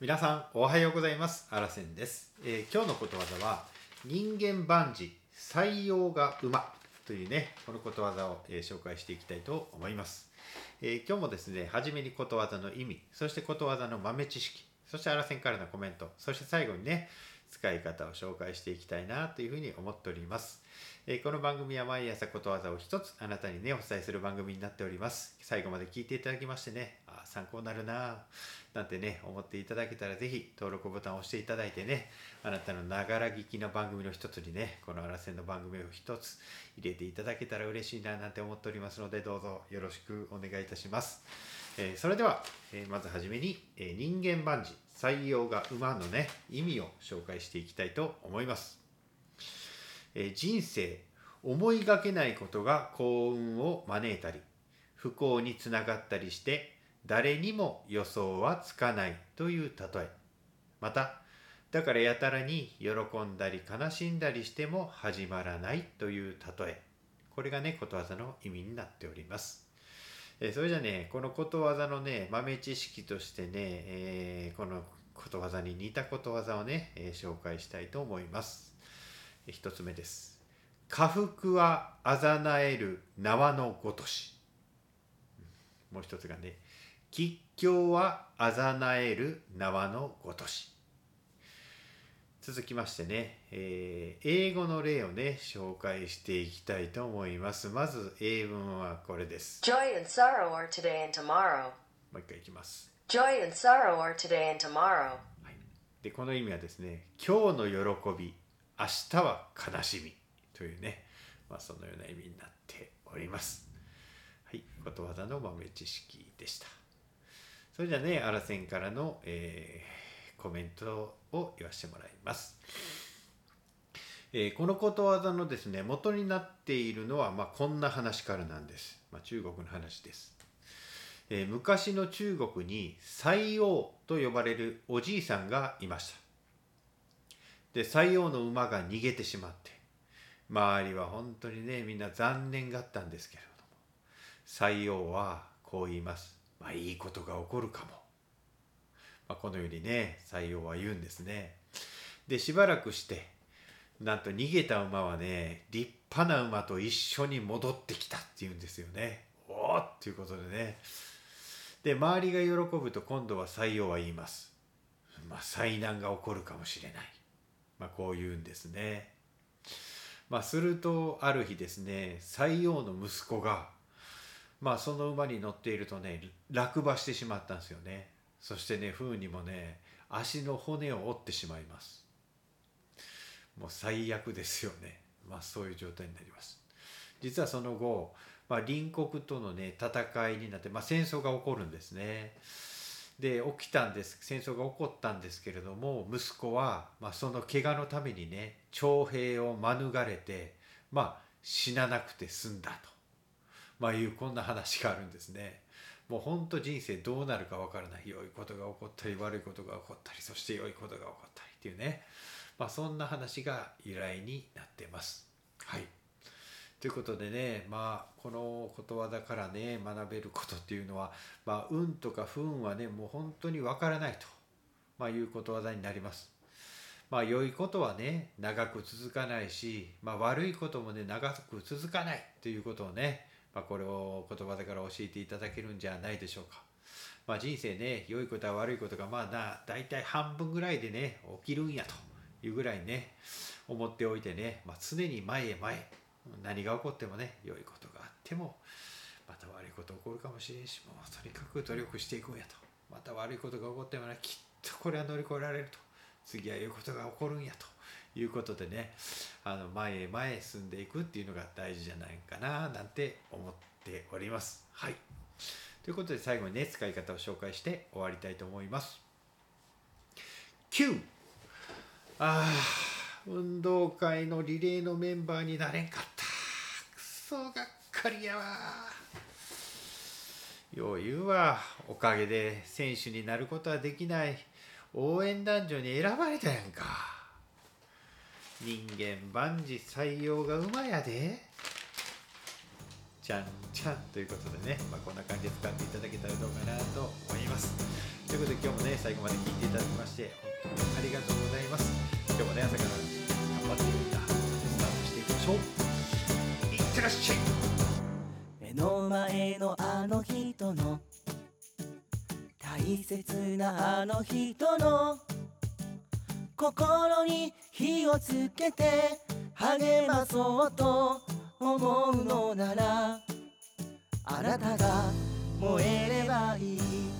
皆さんおはようございます。あらせんです、えー今日のことわざは人間万事採用が馬というねこのことわざを、えー紹介していきたいと思います、えー今日もですね初めにことわざの意味そしてことわざの豆知識そしてあらせんからのコメントそして最後にね使い方を紹介していきたいなというふうに思っております、えーこの番組は毎朝ことわざを一つあなたにねお伝えする番組になっております。最後まで聞いていただきましてねあ参考になるなぁなんてね思っていただけたらぜひ登録ボタンを押していただいてねあなたのながら聞きの番組の一つにねこのあらせんの番組を一つ入れていただけたら嬉しいななんて思っておりますのでどうぞよろしくお願いいたします、えーそれでは、えーまずはじめに、え人間万事。採用が馬のね意味を紹介していきたいと思います、え人生思いがけないことが幸運を招いたり不幸につながったりして誰にも予想はつかないという例え。まただからやたらに喜んだり悲しんだりしても始まらないという例え。これがねことわざの意味になっております。えそれじゃねこのことわざのね豆知識としてね、えーこのことわざに似たことわざをね、え紹介したいと思います。えー一つ目です。下腹はあざなえる縄のごとし。もう一つがね吉凶はあざなえる縄のごとし。続きましてね、えー英語の例をね紹介していきたいと思います。まず英文はこれです。Joy and sorrow are today and tomorrow. もう一回いきます、Joy and sorrow are today and tomorrow. はい、でこの意味はですね今日の喜び明日は悲しみというね、まあ、そのような意味になっております。はい。ことわざの豆知識でした。それじゃあねあらせんからの、えーコメントを言わせてもらいます、えーこのことわざのですね元になっているのは、まあ、こんな話からなんです、まあ、中国の話です。えー昔の中国に西王と呼ばれるおじいさんがいました。で西王の馬が逃げてしまって周りは本当にねみんな残念がったんですけれども西王はこう言います。まあいいことが起こるかも、まあ、このようにね西王は言うんですね。でしばらくしてなんと逃げた馬はね立派な馬と一緒に戻ってきたっていうんですよね。おおっていうことでね。で周りが喜ぶと今度は採用は言います。まあ災難が起こるかもしれない。まあこう言うんですね。まあするとある日ですね採用の息子がまあその馬に乗っているとね落馬してしまったんですよね。そしてね不運にもね足の骨を折ってしまいます。もう最悪ですよね。まあそういう状態になります。実はその後、まあ、隣国とのね戦いになって、まあ、戦争が起こるんですね。で起きたんです戦争が起こったんですけれども息子は、まあ、その怪我のためにね徴兵を免れてまあ死ななくて済んだと、まあ、いうこんな話があるんですね。もう本当人生どうなるかわからない良いことが起こったり悪いことが起こったりそして良いことが起こったりっていうねまあ、そんな話が由来になってます。はい。ということでね、まあ、このことわざからね、学べることっていうのは、まあ、運とか不運はね、もう本当にわからないと、まあ、いうことわざになります。まあ、良いことはね、長く続かないし、まあ、悪いこともね、長く続かないということをね、まあ、これをことわざから教えていただけるんじゃないでしょうか。まあ、人生ね、良いことは悪いことが、まあな、大体半分ぐらいでね、起きるんやと。いうぐらいね思っておいてね、まあ、常に前へ前何が起こってもね良いことがあってもまた悪いこと起こるかもしれんしもうとにかく努力していくんやとまた悪いことが起こってもねきっとこれは乗り越えられると次は良いことが起こるんやということでねあの前へ前へ進んでいくっていうのが大事じゃないかななんて思っております。はい。ということで最後にね使い方を紹介して終わりたいと思います。9ああ運動会のリレーのメンバーになれんかった。くそがっかりやわ。よう言うわ。おかげで選手になることはできない応援団長に選ばれたやんか。人間万事採用が馬やで。じゃんじゃんということでね、まあ、こんな感じで使っていただけたらどうかなと思います。ということで今日もね最後まで聞いていただきまして本当にありがとうございます。今日もね朝から頑張ってみんなスタートしていきましょう。いってらっしゃい。目の前のあの人の大切なあの人の心に火をつけて励まそうと思うのならあなたが燃えればいい。